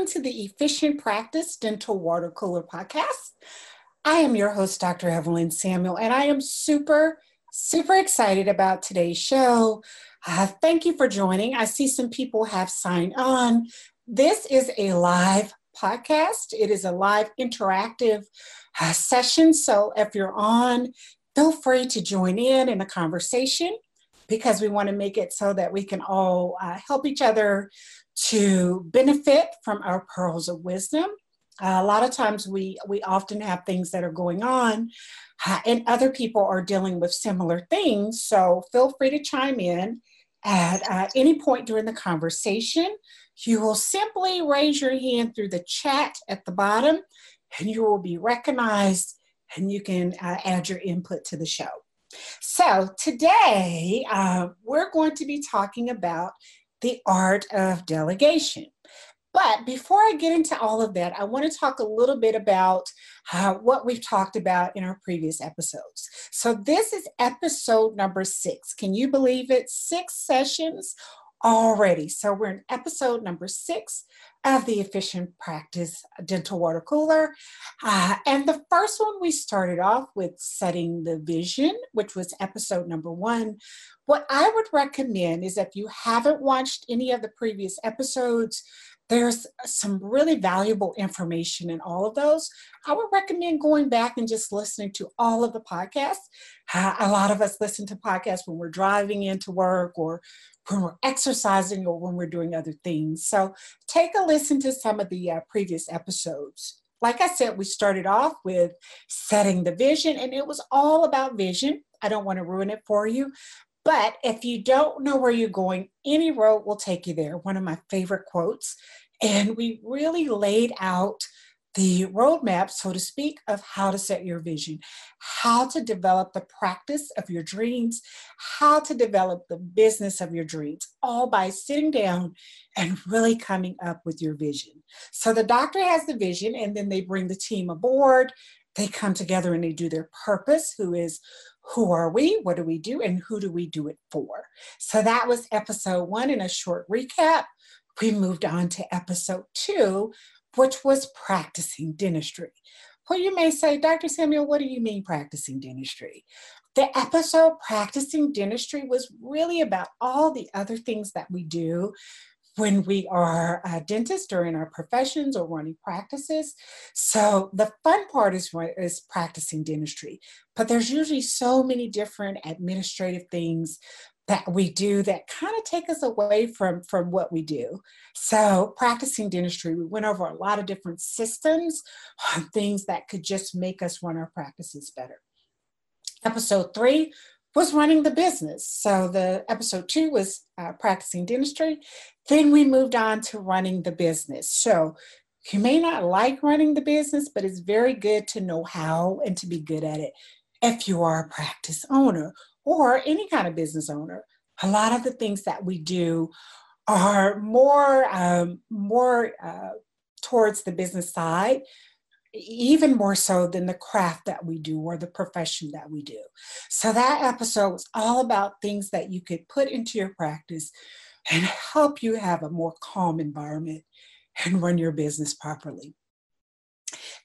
welcome to the Efficient Practice Dental Water Cooler Podcast. I am your host, Dr. Evelyn Samuel, and I am super, super excited about today's show. Uh, thank you for joining. I see some people have signed on. This is a live podcast, it is a live interactive uh, session. So if you're on, feel free to join in in the conversation because we want to make it so that we can all uh, help each other to benefit from our pearls of wisdom. Uh, a lot of times we we often have things that are going on uh, and other people are dealing with similar things. So feel free to chime in at uh, any point during the conversation. You will simply raise your hand through the chat at the bottom and you will be recognized and you can uh, add your input to the show. So today uh, we're going to be talking about the art of delegation. But before I get into all of that, I want to talk a little bit about uh, what we've talked about in our previous episodes. So, this is episode number six. Can you believe it? Six sessions already. So, we're in episode number six of the Efficient Practice Dental Water Cooler. Uh, and the first one we started off with setting the vision, which was episode number one. What I would recommend is if you haven't watched any of the previous episodes, there's some really valuable information in all of those. I would recommend going back and just listening to all of the podcasts. Uh, a lot of us listen to podcasts when we're driving into work or when we're exercising or when we're doing other things. So take a listen to some of the uh, previous episodes. Like I said, we started off with setting the vision, and it was all about vision. I don't want to ruin it for you. But if you don't know where you're going, any road will take you there. One of my favorite quotes. And we really laid out the roadmap, so to speak, of how to set your vision, how to develop the practice of your dreams, how to develop the business of your dreams, all by sitting down and really coming up with your vision. So the doctor has the vision, and then they bring the team aboard. They come together and they do their purpose, who is who are we, what do we do, and who do we do it for. So that was episode one in a short recap. We moved on to episode two, which was practicing dentistry. Well, you may say, Dr. Samuel, what do you mean practicing dentistry? The episode Practicing Dentistry was really about all the other things that we do when we are a dentist or in our professions or running practices. So the fun part is, is practicing dentistry, but there's usually so many different administrative things that we do that kind of take us away from from what we do. So practicing dentistry we went over a lot of different systems things that could just make us run our practices better. Episode three was running the business. So the episode two was uh, practicing dentistry. Then we moved on to running the business. So you may not like running the business but it's very good to know how and to be good at it if you are a practice owner or any kind of business owner, a lot of the things that we do are more um, more uh, towards the business side even more so than the craft that we do or the profession that we do. So that episode was all about things that you could put into your practice and help you have a more calm environment and run your business properly.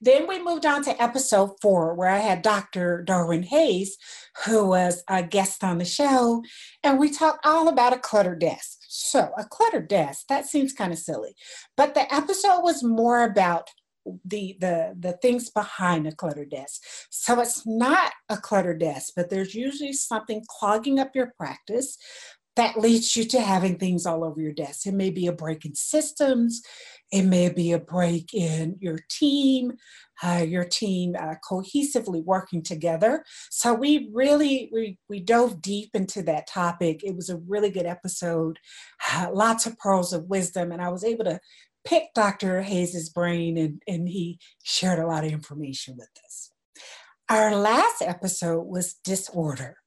Then we moved on to episode four, where I had Dr. Darwin Hayes, who was a guest on the show, and we talked all about a cluttered desk. So, a cluttered desk, that seems kind of silly. But the episode was more about the the the things behind a cluttered desk. So it's not a cluttered desk, but there's usually something clogging up your practice that leads you to having things all over your desk. It may be a break in systems, it may be a break in your team, uh, your team uh, cohesively working together. So we really we we dove deep into that topic. It was a really good episode, uh, lots of pearls of wisdom, and I was able to pick Dr. Hayes's brain, and and he shared a lot of information with us. Our last episode was disorder.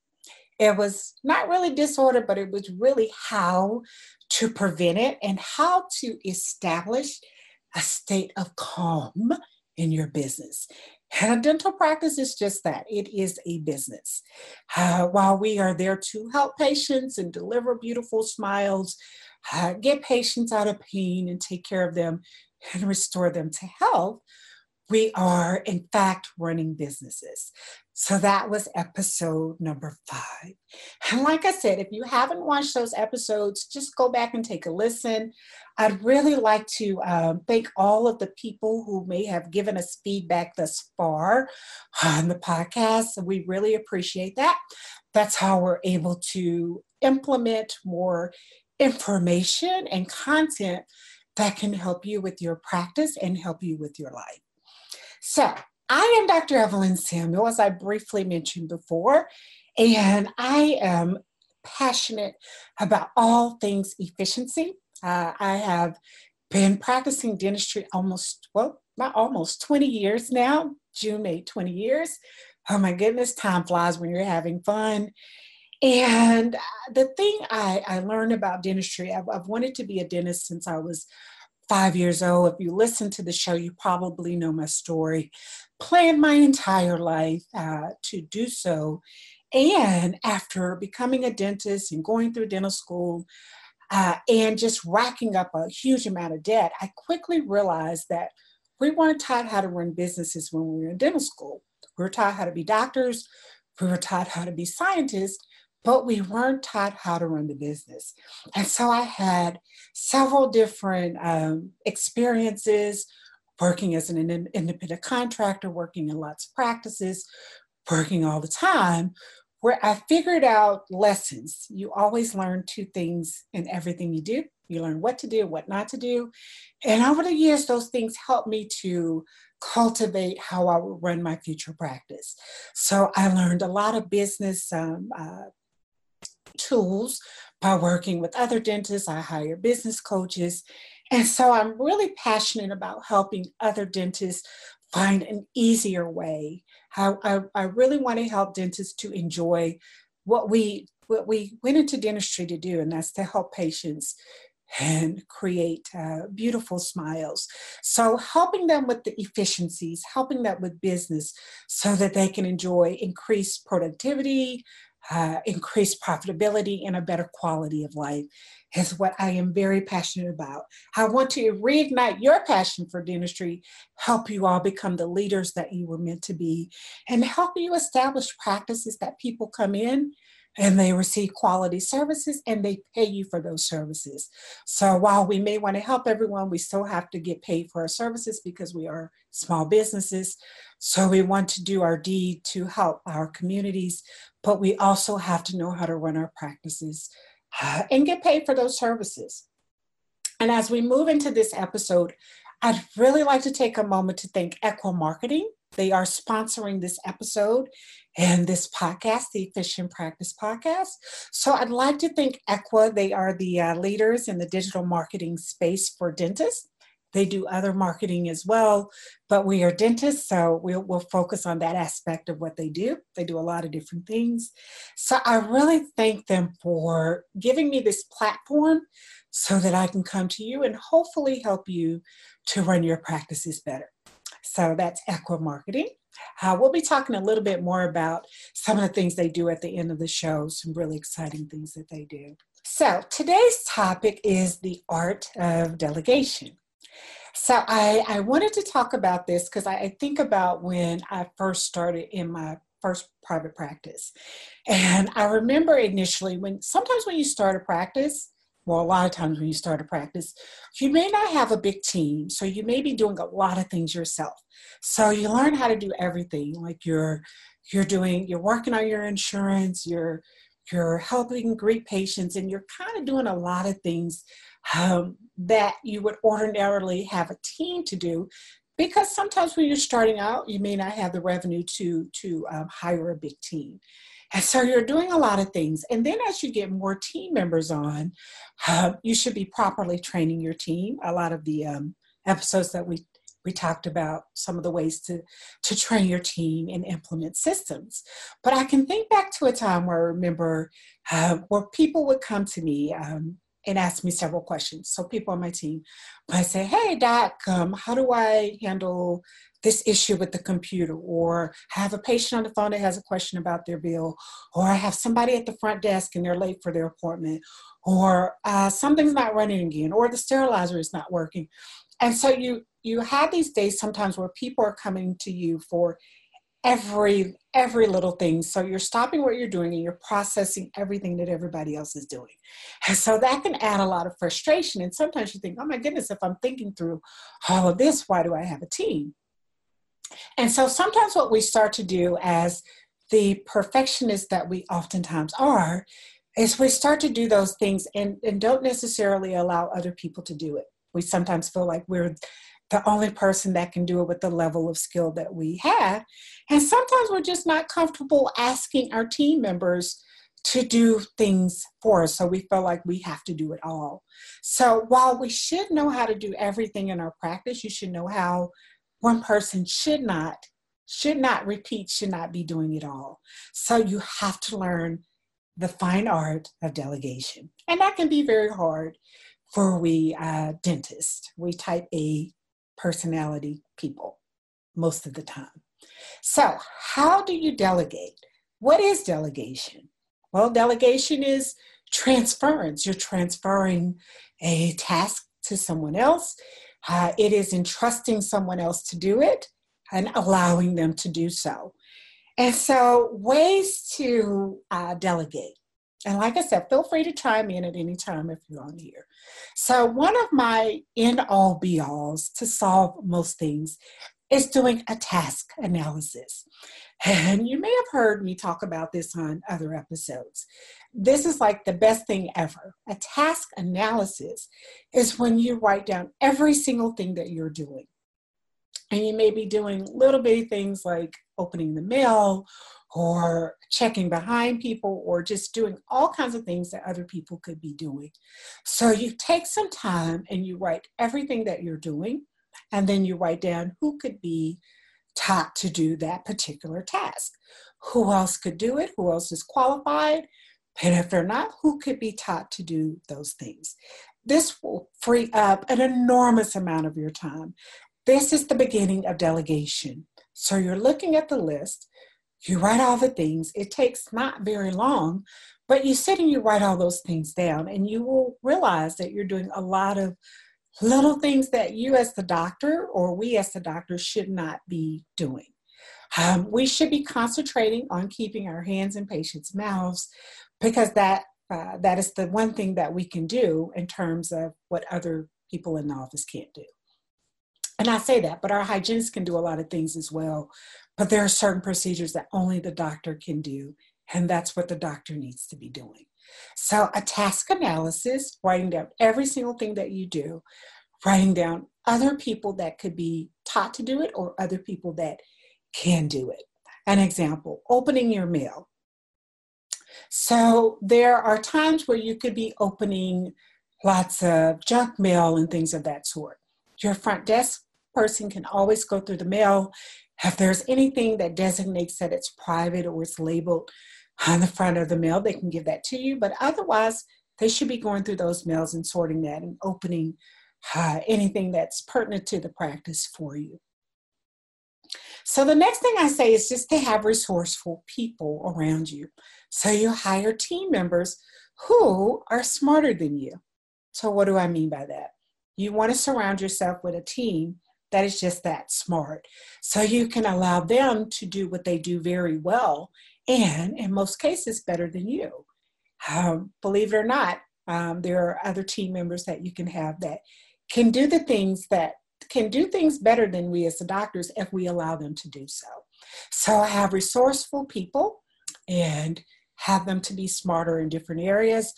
It was not really disorder, but it was really how to prevent it and how to establish a state of calm in your business. And a dental practice is just that it is a business. Uh, while we are there to help patients and deliver beautiful smiles, uh, get patients out of pain and take care of them, and restore them to health, we are in fact running businesses. So that was episode number five. And like I said, if you haven't watched those episodes, just go back and take a listen. I'd really like to um, thank all of the people who may have given us feedback thus far on the podcast. We really appreciate that. That's how we're able to implement more information and content that can help you with your practice and help you with your life. So, I am Dr. Evelyn Samuel, as I briefly mentioned before, and I am passionate about all things efficiency. Uh, I have been practicing dentistry almost, well, not almost 20 years now. June made 20 years. Oh my goodness, time flies when you're having fun. And the thing I, I learned about dentistry, I've, I've wanted to be a dentist since I was five years old. If you listen to the show, you probably know my story. Planned my entire life uh, to do so. And after becoming a dentist and going through dental school uh, and just racking up a huge amount of debt, I quickly realized that we weren't taught how to run businesses when we were in dental school. We were taught how to be doctors, we were taught how to be scientists, but we weren't taught how to run the business. And so I had several different um, experiences working as an independent contractor, working in lots of practices, working all the time, where I figured out lessons. You always learn two things in everything you do. You learn what to do, what not to do. And over the years, those things helped me to cultivate how I would run my future practice. So I learned a lot of business um, uh, tools by working with other dentists. I hire business coaches. And so I'm really passionate about helping other dentists find an easier way. I, I, I really want to help dentists to enjoy what we what we went into dentistry to do, and that's to help patients and create uh, beautiful smiles. So, helping them with the efficiencies, helping them with business so that they can enjoy increased productivity, uh, increased profitability and a better quality of life is what I am very passionate about. I want to reignite your passion for dentistry, help you all become the leaders that you were meant to be, and help you establish practices that people come in and they receive quality services and they pay you for those services. So while we may want to help everyone, we still have to get paid for our services because we are small businesses. So we want to do our deed to help our communities, but we also have to know how to run our practices uh, and get paid for those services. And as we move into this episode, I'd really like to take a moment to thank Ekwa Marketing. They are sponsoring this episode and this podcast, the Efficient Practice Podcast. So I'd like to thank Ekwa. They are the uh, leaders in the digital marketing space for dentists. They do other marketing as well, but we are dentists, so we'll, we'll focus on that aspect of what they do. They do a lot of different things. So I really thank them for giving me this platform so that I can come to you and hopefully help you to run your practices better. So that's Ekwa Marketing. Uh, we'll be talking a little bit more about some of the things they do at the end of the show, some really exciting things that they do. So today's topic is the art of delegation. So I, I wanted to talk about this because I, I think about when I first started in my first private practice. And I remember initially when sometimes when you start a practice, well, a lot of times when you start a practice, you may not have a big team. So you may be doing a lot of things yourself. So you learn how to do everything. Like you're you're doing, you're working on your insurance, you're you're helping greet patients, and you're kind of doing a lot of things um, that you would ordinarily have a team to do because sometimes when you're starting out you may not have the revenue to to um, hire a big team and so you're doing a lot of things. And then as you get more team members on uh, you should be properly training your team. A lot of the um, episodes that we we talked about some of the ways to to train your team and implement systems. But i can think back to a time where i remember uh, where people would come to me um, and ask me several questions. So people on my team I say, "Hey, Doc, um, how do I handle this issue with the computer?" Or have a patient on the phone that has a question about their bill, or I have somebody at the front desk and they're late for their appointment, or uh, something's not running again, or the sterilizer is not working. And so you you have these days sometimes where people are coming to you for every every little thing so you're stopping what you're doing and you're processing everything that everybody else is doing and so that can add a lot of frustration and sometimes you think oh my goodness if i'm thinking through all of this why do i have a team and so sometimes what we start to do as the perfectionist that we oftentimes are is we start to do those things and, and don't necessarily allow other people to do it we sometimes feel like we're the only person that can do it with the level of skill that we have. And sometimes we're just not comfortable asking our team members to do things for us. So we feel like we have to do it all. So while we should know how to do everything in our practice, you should know how one person should not, should not repeat, should not be doing it all. So you have to learn the fine art of delegation. And that can be very hard for we uh, dentists. We type A personality people most of the time. So, how do you delegate? What is delegation? Well, delegation is transference. You're transferring a task to someone else. Uh, it is entrusting someone else to do it and allowing them to do so. And so, ways to uh, delegate. And like I said, feel free to chime in at any time if you're on here. So, one of my end all be alls to solve most things is doing a task analysis. And you may have heard me talk about this on other episodes. This is like the best thing ever. A task analysis is when you write down every single thing that you're doing. And you may be doing little bitty things like opening the mail or checking behind people or just doing all kinds of things that other people could be doing. So you take some time and you write everything that you're doing, and then you write down who could be taught to do that particular task. Who else could do it? Who else is qualified? And if they're not, who could be taught to do those things? This will free up an enormous amount of your time. This is the beginning of delegation. So you're looking at the list, you write all the things. It takes not very long, but you sit and you write all those things down, and you will realize that you're doing a lot of little things that you, as the doctor, or we as the doctor, should not be doing. Um, we should be concentrating on keeping our hands in patients' mouths because that uh, that is the one thing that we can do in terms of what other people in the office can't do. And I say that, but our hygienists can do a lot of things as well but there are certain procedures that only the doctor can do, and that's what the doctor needs to be doing. So, a task analysis, writing down every single thing that you do, writing down other people that could be taught to do it or other people that can do it. An example opening your mail. So, there are times where you could be opening lots of junk mail and things of that sort. Your front desk person can always go through the mail if there's anything that designates that it's private or it's labeled on the front of the mail, they can give that to you. But otherwise, they should be going through those mails and sorting that and opening uh, anything that's pertinent to the practice for you. So, the next thing I say is just to have resourceful people around you. So, you hire team members who are smarter than you. So, what do I mean by that? You want to surround yourself with a team that is just that smart. So you can allow them to do what they do very well and in most cases better than you. Um, believe it or not, um, there are other team members that you can have that can do the things that can do things better than we as the doctors if we allow them to do so. So I have resourceful people and have them to be smarter in different areas,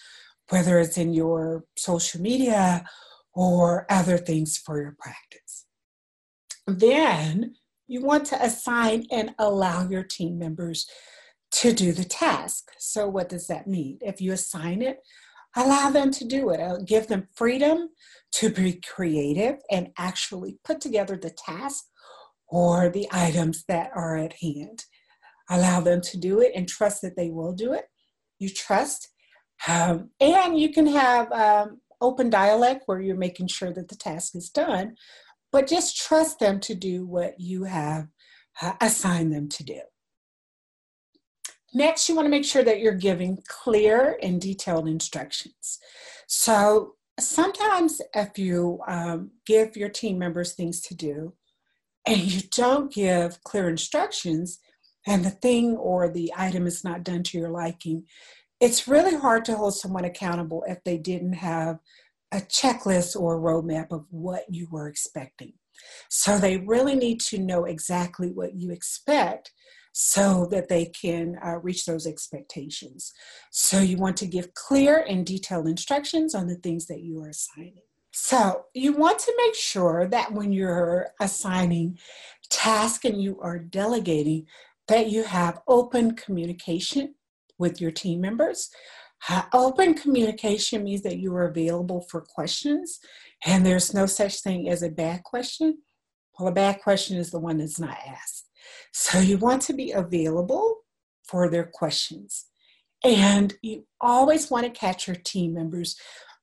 whether it's in your social media or other things for your practice. Then you want to assign and allow your team members to do the task. So, what does that mean? If you assign it, allow them to do it. Give them freedom to be creative and actually put together the task or the items that are at hand. Allow them to do it and trust that they will do it. You trust. Um, and you can have um, open dialect where you're making sure that the task is done but just trust them to do what you have uh, assigned them to do. Next, you want to make sure that you're giving clear and detailed instructions. So, sometimes if you um, give your team members things to do and you don't give clear instructions and the thing or the item is not done to your liking it's really hard to hold someone accountable if they didn't have a checklist or a roadmap of what you were expecting so they really need to know exactly what you expect so that they can uh, reach those expectations. So you want to give clear and detailed instructions on the things that you are assigning. So you want to make sure that when you're assigning tasks and you are delegating, that you have open communication with your team members. Uh, open communication means that you are available for questions, and there's no such thing as a bad question. Well, a bad question is the one that's not asked. So you want to be available for their questions. And you always want to catch your team members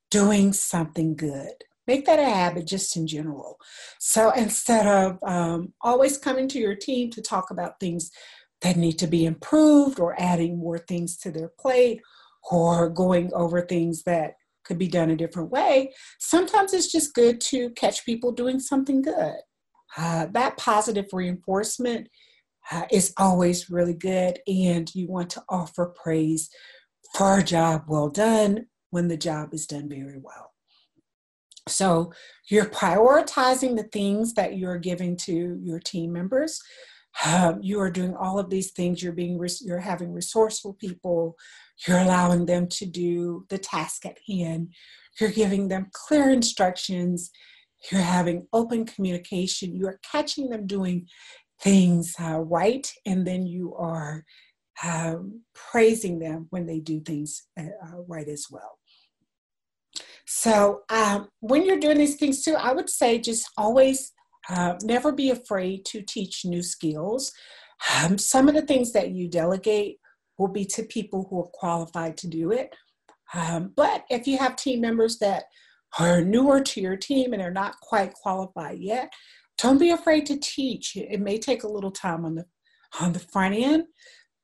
doing something good. Make that a habit just in general. So instead of um, always coming to your team to talk about things that need to be improved or adding more things to their plate or going over things that could be done a different way, sometimes it's just good to catch people doing something good. Uh, that positive reinforcement uh, is always really good, and you want to offer praise for a job well done when the job is done very well. So you're prioritizing the things that you're giving to your team members. Um, you are doing all of these things. You're being you're having resourceful people. You're allowing them to do the task at hand. You're giving them clear instructions. You're having open communication. You're catching them doing things uh, right, and then you are um, praising them when they do things uh, uh, right as well. So, um, when you're doing these things too, I would say just always uh, never be afraid to teach new skills. Um, some of the things that you delegate will be to people who are qualified to do it. Um, but if you have team members that are newer to your team and are not quite qualified yet, don't be afraid to teach. It may take a little time on the on the front end,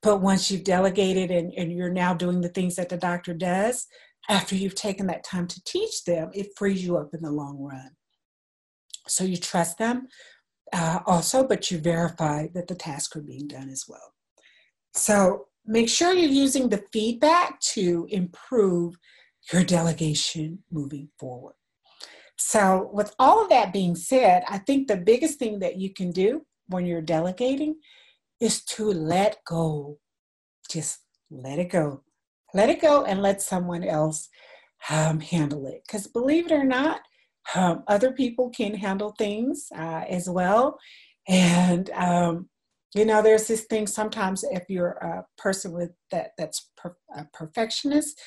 but once you've delegated and, and you're now doing the things that the doctor does, after you've taken that time to teach them, it frees you up in the long run. So you trust them uh, also, but you verify that the tasks are being done as well. So make sure you're using the feedback to improve your delegation moving forward. So, with all of that being said, I think the biggest thing that you can do when you're delegating is to let go. Just let it go. Let it go and let someone else um, handle it. Because believe it or not, um, other people can handle things uh, as well. And um, you know, there's this thing sometimes if you're a person with that that's per, a perfectionist,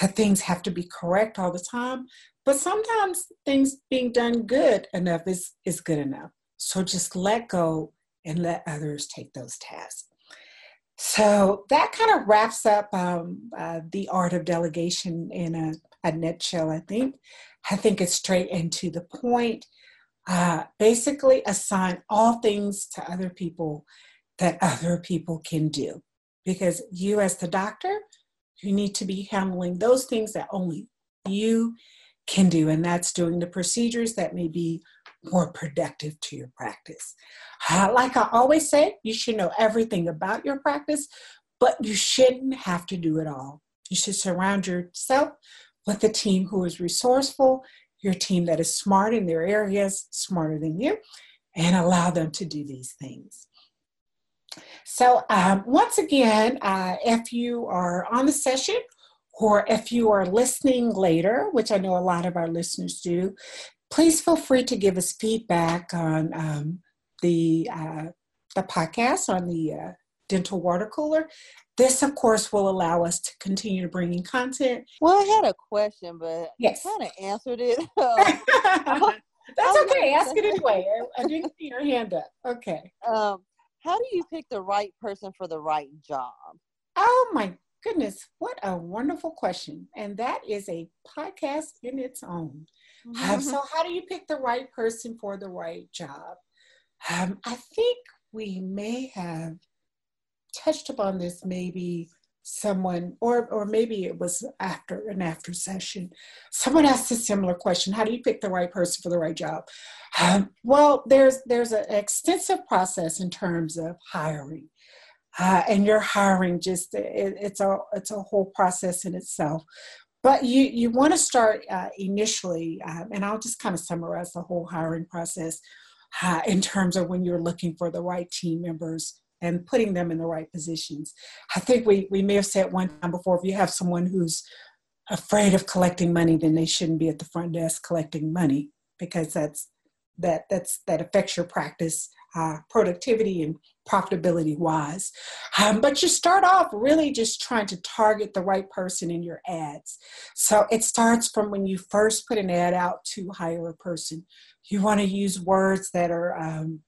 that things have to be correct all the time. But sometimes things being done good enough is, is good enough. So just let go and let others take those tasks. So that kind of wraps up um, uh, the art of delegation in a, a, nutshell, I think. I think it's straight and to the point. Uh, basically, assign all things to other people that other people can do. Because you, as the doctor, you need to be handling those things that only you can do, and that's doing the procedures that may be more productive to your practice. Uh, like I always say, you should know everything about your practice, but you shouldn't have to do it all. You should surround yourself with a team who is resourceful, your team that is smart in their areas, smarter than you, and allow them to do these things. So, um, once again, uh, if you are on the session or if you are listening later, which I know a lot of our listeners do, please feel free to give us feedback on um, the uh, the podcast on the uh, dental water cooler. This, of course, will allow us to continue to bring in content. Well, I had a question, but yes, kind of answered it. That's okay. Ask it anyway. I, I didn't see your hand up. Okay. Um, how do you pick the right person for the right job? Oh my goodness, what a wonderful question. And that is a podcast in its own. Mm-hmm. Um, so, how do you pick the right person for the right job? Um, I think we may have touched upon this maybe someone, or or maybe it was after an after session, someone asked a similar question: How do you pick the right person for the right job? Um, well, there's there's an extensive process in terms of hiring, uh, and your hiring just it, it's a it's a whole process in itself. But you you want to start uh, initially, um, and I'll just kind of summarize the whole hiring process uh, in terms of when you're looking for the right team members and putting them in the right positions. I think we, we may have said one time before if you have someone who's afraid of collecting money, then they shouldn't be at the front desk collecting money because that's that that's that affects your practice uh, productivity and profitability wise. Um, but you start off really just trying to target the right person in your ads. So it starts from when you first put an ad out to hire a person. You want to use words that are um,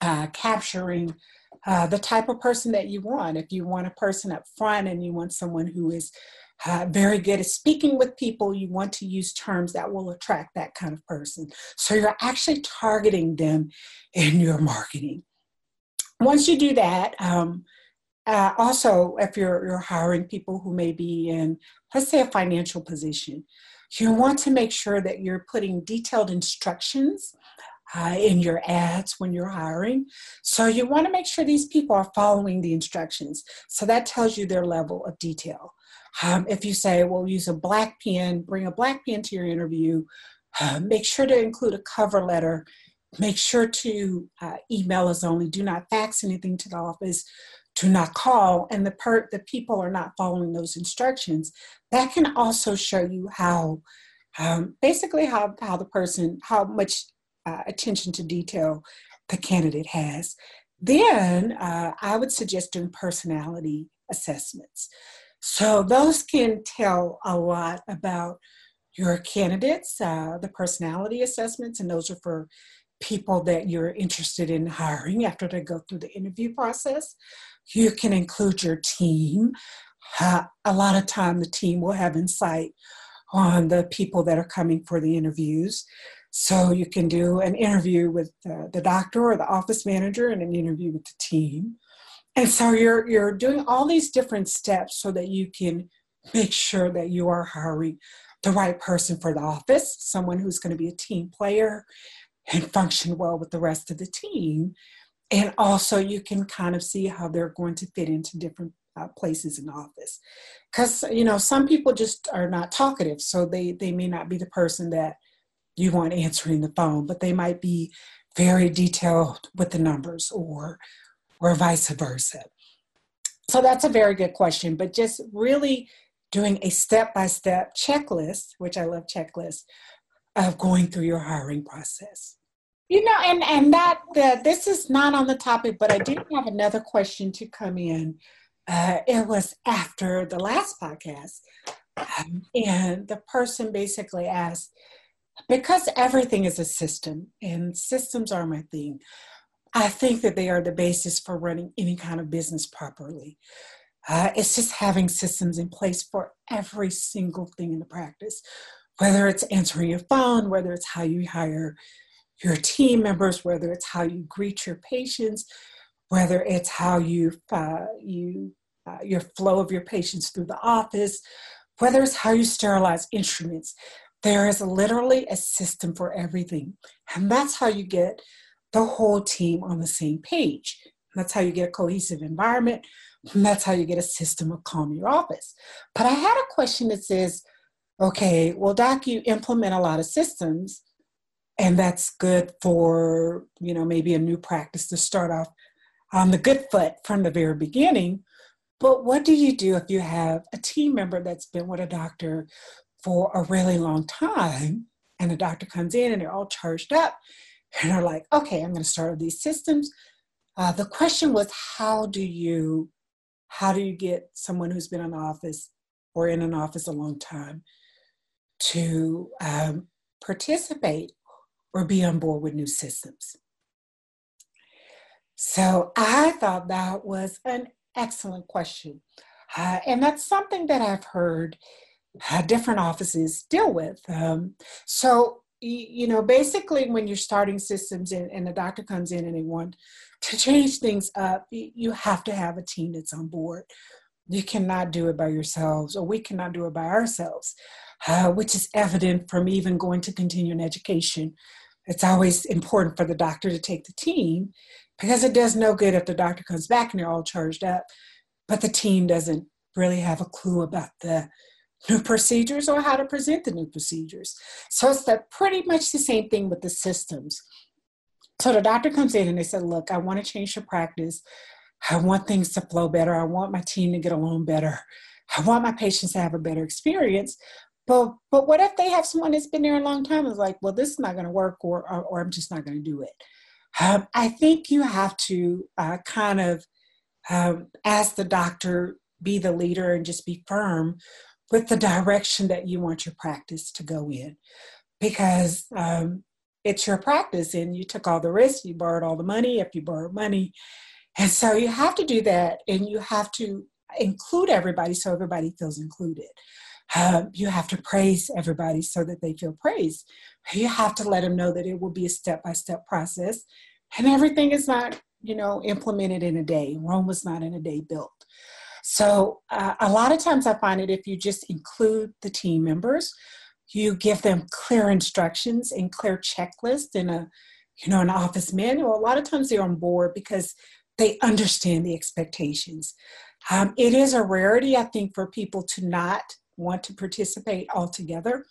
uh, capturing uh, the type of person that you want. If you want a person up front and you want someone who is uh, very good at speaking with people, you want to use terms that will attract that kind of person. So you're actually targeting them in your marketing. Once you do that, um, uh, also, if you're, you're hiring people who may be in, let's say, a financial position, you want to make sure that you're putting detailed instructions uh, in your ads when you're hiring. So you want to make sure these people are following the instructions. So that tells you their level of detail. Um, if you say, well, use a black pen, bring a black pen to your interview, uh, make sure to include a cover letter, make sure to uh, email us only, do not fax anything to the office, do not call, and the, per- the people are not following those instructions. That can also show you how, um, basically, how, how the person, how much uh, attention to detail the candidate has. Then uh, I would suggest doing personality assessments. So those can tell a lot about your candidates, uh, the personality assessments, and those are for people that you're interested in hiring after they go through the interview process. You can include your team. Uh, a lot of time the team will have insight on the people that are coming for the interviews. So you can do an interview with uh, the doctor or the office manager and an interview with the team. And so you're you're doing all these different steps so that you can make sure that you are hiring the right person for the office, someone who's going to be a team player and function well with the rest of the team. And also you can kind of see how they're going to fit into different uh, places in office because you know some people just are not talkative so they they may not be the person that you want answering the phone, but they might be very detailed with the numbers or or vice versa. So that's a very good question, but just really doing a step-by-step checklist, which I love checklists, of going through your hiring process. You know, and and that the, this is not on the topic, but I did have another question to come in. Uh, it was after the last podcast, um, and the person basically asked, because everything is a system and systems are my thing i think that they are the basis for running any kind of business properly. Uh, it's just having systems in place for every single thing in the practice whether it's answering your phone whether it's how you hire your team members whether it's how you greet your patients whether it's how you uh, you uh, your flow of your patients through the office whether it's how you sterilize instruments there is literally a system for everything. And that's how you get the whole team on the same page. That's how you get a cohesive environment. And that's how you get a system of calm in your office. But I had a question that says, okay, well, Doc, you implement a lot of systems, and that's good for, you know, maybe a new practice to start off on the good foot from the very beginning. But what do you do if you have a team member that's been with a doctor for a really long time and the doctor comes in and they're all charged up and they're like okay i'm going to start these systems. Uh, the question was how do you how do you get someone who's been in office or in an office a long time to um, participate or be on board with new systems? So i thought that was an excellent question. Uh, and that's something that i've heard different offices deal with. Um, so, you know, basically, when you're starting systems and, and the doctor comes in and they want to change things up, you have to have a team that's on board. You cannot do it by yourselves, or we cannot do it by ourselves, uh, which is evident from even going to continuing education. It's always important for the doctor to take the team because it does no good if the doctor comes back and they're all charged up, but the team doesn't really have a clue about the new procedures or how to present the new procedures. So it's pretty much the same thing with the systems. So the doctor comes in and they said, Look, I want to change the practice. I want things to flow better. I want my team to get along better. I want my patients to have a better experience. But but what if they have someone that's been there a long time and is like, well, this is not going to work, or, or, or I'm just not going to do it. Um, I think you have to uh, kind of um, ask the doctor, be the leader, and just be firm with the direction that you want your practice to go in, because um, it's your practice, and you took all the risks, you borrowed all the money. If you borrowed money, and so you have to do that, and you have to include everybody so everybody feels included. Um, you have to praise everybody so that they feel praised. You have to let them know that it will be a step by step process, and everything is not, you know, implemented in a day. Rome was not in a day built. So uh, a lot of times I find it if you just include the team members, you give them clear instructions and clear checklists in a, you know, an office manual. A lot of times they're on board because they understand the expectations. Um, it is a rarity, I think, for people to not want to participate altogether.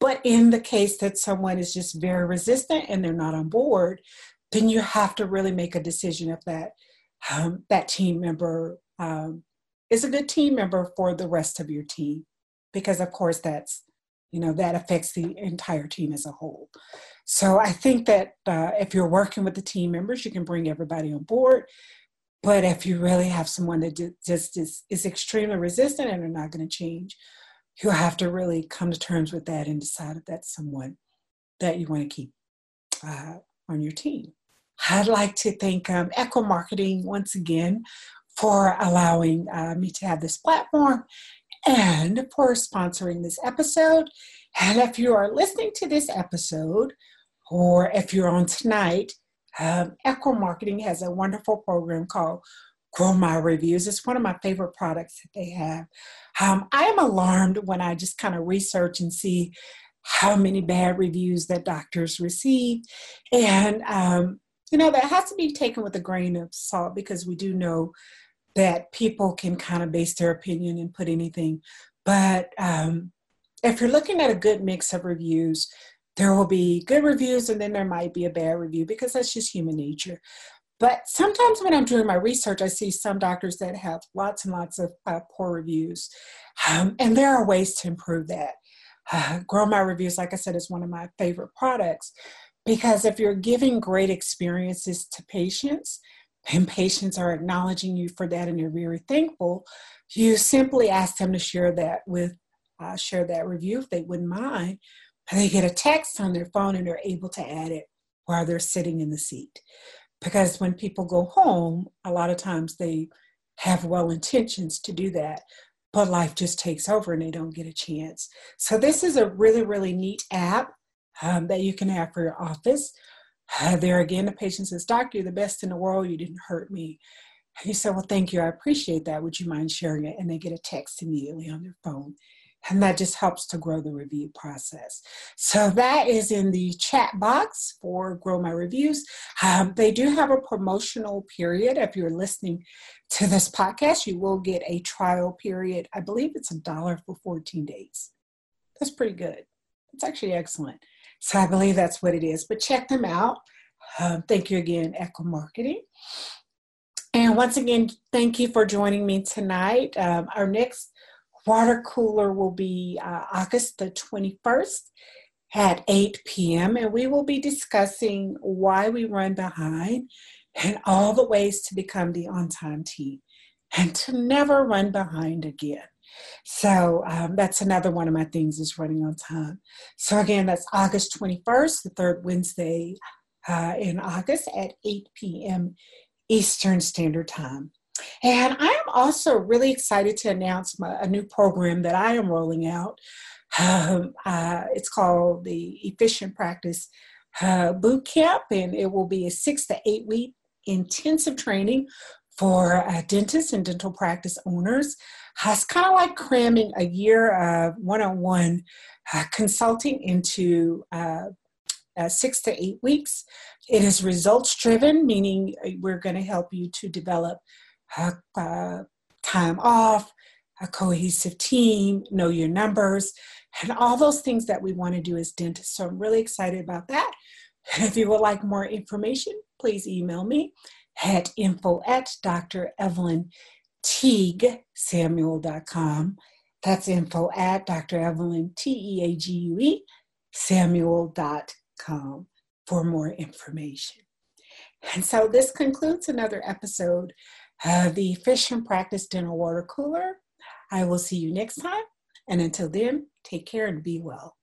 But in the case that someone is just very resistant and they're not on board, then you have to really make a decision if that um, that team member um, is a good team member for the rest of your team, because of course that's you know that affects the entire team as a whole. So I think that uh, if you're working with the team members, you can bring everybody on board. But if you really have someone that just is, is extremely resistant and are not going to change, you have to really come to terms with that and decide if that's someone that you want to keep uh, on your team. I'd like to thank um, Ekwa Marketing once again for allowing uh, me to have this platform and for sponsoring this episode. And if you are listening to this episode, or if you're on tonight, um, Ekwa Marketing has a wonderful program called Grow My Reviews. It's one of my favorite products that they have. Um, I am alarmed when I just kind of research and see how many bad reviews that doctors receive. And, um, you know, that has to be taken with a grain of salt because we do know that people can kind of base their opinion and put anything. But um, if you're looking at a good mix of reviews, there will be good reviews and then there might be a bad review because that's just human nature. But sometimes when I'm doing my research, I see some doctors that have lots and lots of uh, poor reviews. Um, and there are ways to improve that. Uh, Grow My Reviews, like I said, is one of my favorite products because if you're giving great experiences to patients, and patients are acknowledging you for that and they're very thankful, you simply ask them to share that with, uh, share that review if they wouldn't mind they get a text on their phone and they're able to add it while they're sitting in the seat. Because when people go home, a lot of times they have well intentions to do that, but life just takes over and they don't get a chance. So, this is a really, really neat app um, that you can have for your office. There again, the patient says, Doctor, you're the best in the world. You didn't hurt me. And you say, Well, thank you. I appreciate that. Would you mind sharing it? And they get a text immediately on their phone and that just helps to grow the review process. So that is in the chat box for Grow My Reviews. Um, they do have a promotional period. If you're listening to this podcast, you will get a trial period. I believe it's a dollar for 14 days. That's pretty good. It's actually excellent. So I believe that's what it is. But check them out. Um, thank you again, Ekwa Marketing. And once again, thank you for joining me tonight. Um, our next water cooler will be uh, August the 21st at 8 p.m. and we will be discussing why we run behind and all the ways to become the on time team and to never run behind again. So um, that's another one of my things is running on time. So again, that's August 21st, the third Wednesday uh, in August at 8 p.m. Eastern Standard Time. And I am also really excited to announce my, a new program that I am rolling out. Um, uh, it's called the Efficient Practice uh, Boot Camp, and it will be a six to eight week intensive training for uh, dentists and dental practice owners. Uh, it's kind of like cramming a year of one on one consulting into uh, uh, six to eight weeks. It is results driven, meaning uh, we're going to help you to develop time off, a cohesive team, know your numbers, and all those things that we want to do as dentists. So I'm really excited about that. If you would like more information, please email me at info at Dr. Evelyn Teague Samuel.com. That's info at Dr. Evelyn T E A G U E Samuel.com for more information. And so this concludes another episode of the Fish and Practice Dental Water Cooler. I will see you next time. And until then, take care and be well.